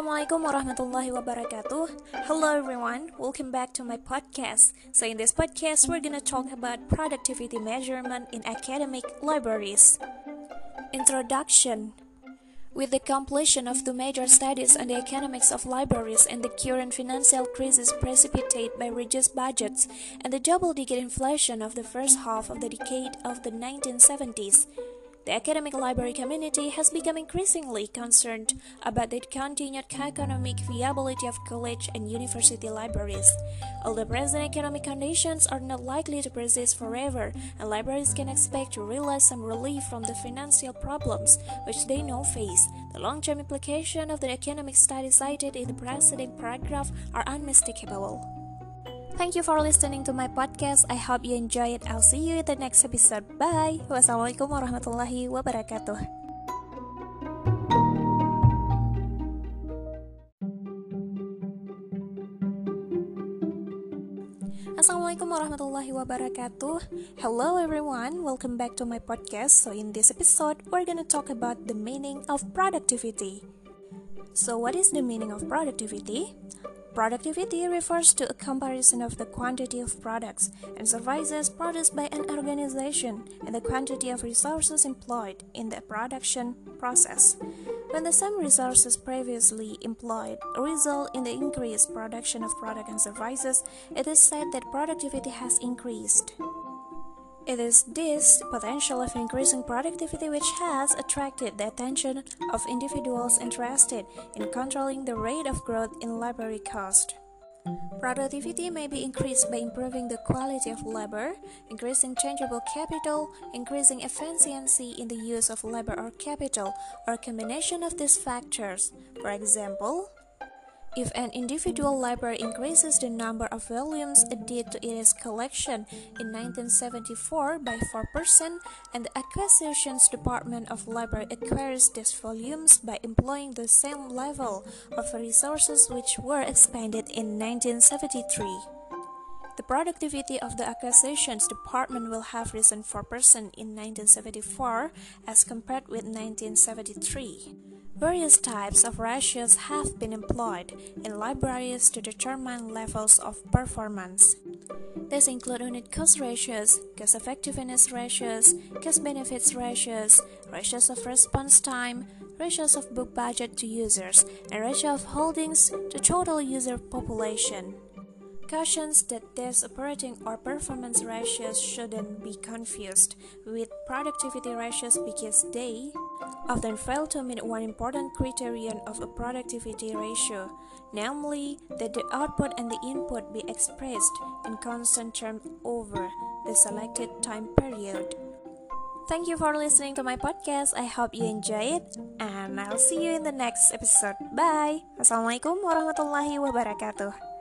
Assalamualaikum warahmatullahi wabarakatuh. Hello everyone, welcome back to my podcast. So in this podcast, we're gonna talk about productivity measurement in academic libraries. Introduction with the completion of two major studies on the economics of libraries and the current financial crisis precipitated by reduced budgets and the double-digit inflation of the first half of the decade of the 1970s, the academic library community has become increasingly concerned about the continued economic viability of college and university libraries. Although present economic conditions are not likely to persist forever, and libraries can expect to realize some relief from the financial problems which they now face, the long-term implications of the economic studies cited in the preceding paragraph are unmistakable. Thank you for listening to my podcast. I hope you enjoy it. I'll see you in the next episode. Bye. Wassalamualaikum warahmatullahi wabarakatuh. Assalamualaikum warahmatullahi wabarakatuh. Hello everyone, welcome back to my podcast. So in this episode, we're gonna talk about the meaning of productivity. So what is the meaning of productivity? Productivity refers to a comparison of the quantity of products and services produced by an organization and the quantity of resources employed in the production process. When the same resources previously employed result in the increased production of products and services, it is said that productivity has increased. It is this potential of increasing productivity which has attracted the attention of individuals interested in controlling the rate of growth in library cost. Productivity may be increased by improving the quality of labor, increasing tangible capital, increasing efficiency in the use of labor or capital, or a combination of these factors. For example, if an individual library increases the number of volumes added to its collection in 1974 by 4%, and the acquisitions department of library acquires these volumes by employing the same level of resources which were expanded in 1973. The productivity of the acquisitions department will have risen 4% in 1974 as compared with 1973. Various types of ratios have been employed in libraries to determine levels of performance. These include unit cost ratios, cost effectiveness ratios, cost benefits ratios, ratios of response time, ratios of book budget to users, and ratio of holdings to total user population cautions that these operating or performance ratios shouldn't be confused with productivity ratios because they often fail to meet one important criterion of a productivity ratio, namely that the output and the input be expressed in constant terms over the selected time period. Thank you for listening to my podcast. I hope you enjoy it, and I'll see you in the next episode. Bye. Wassalamualaikum warahmatullahi wabarakatuh.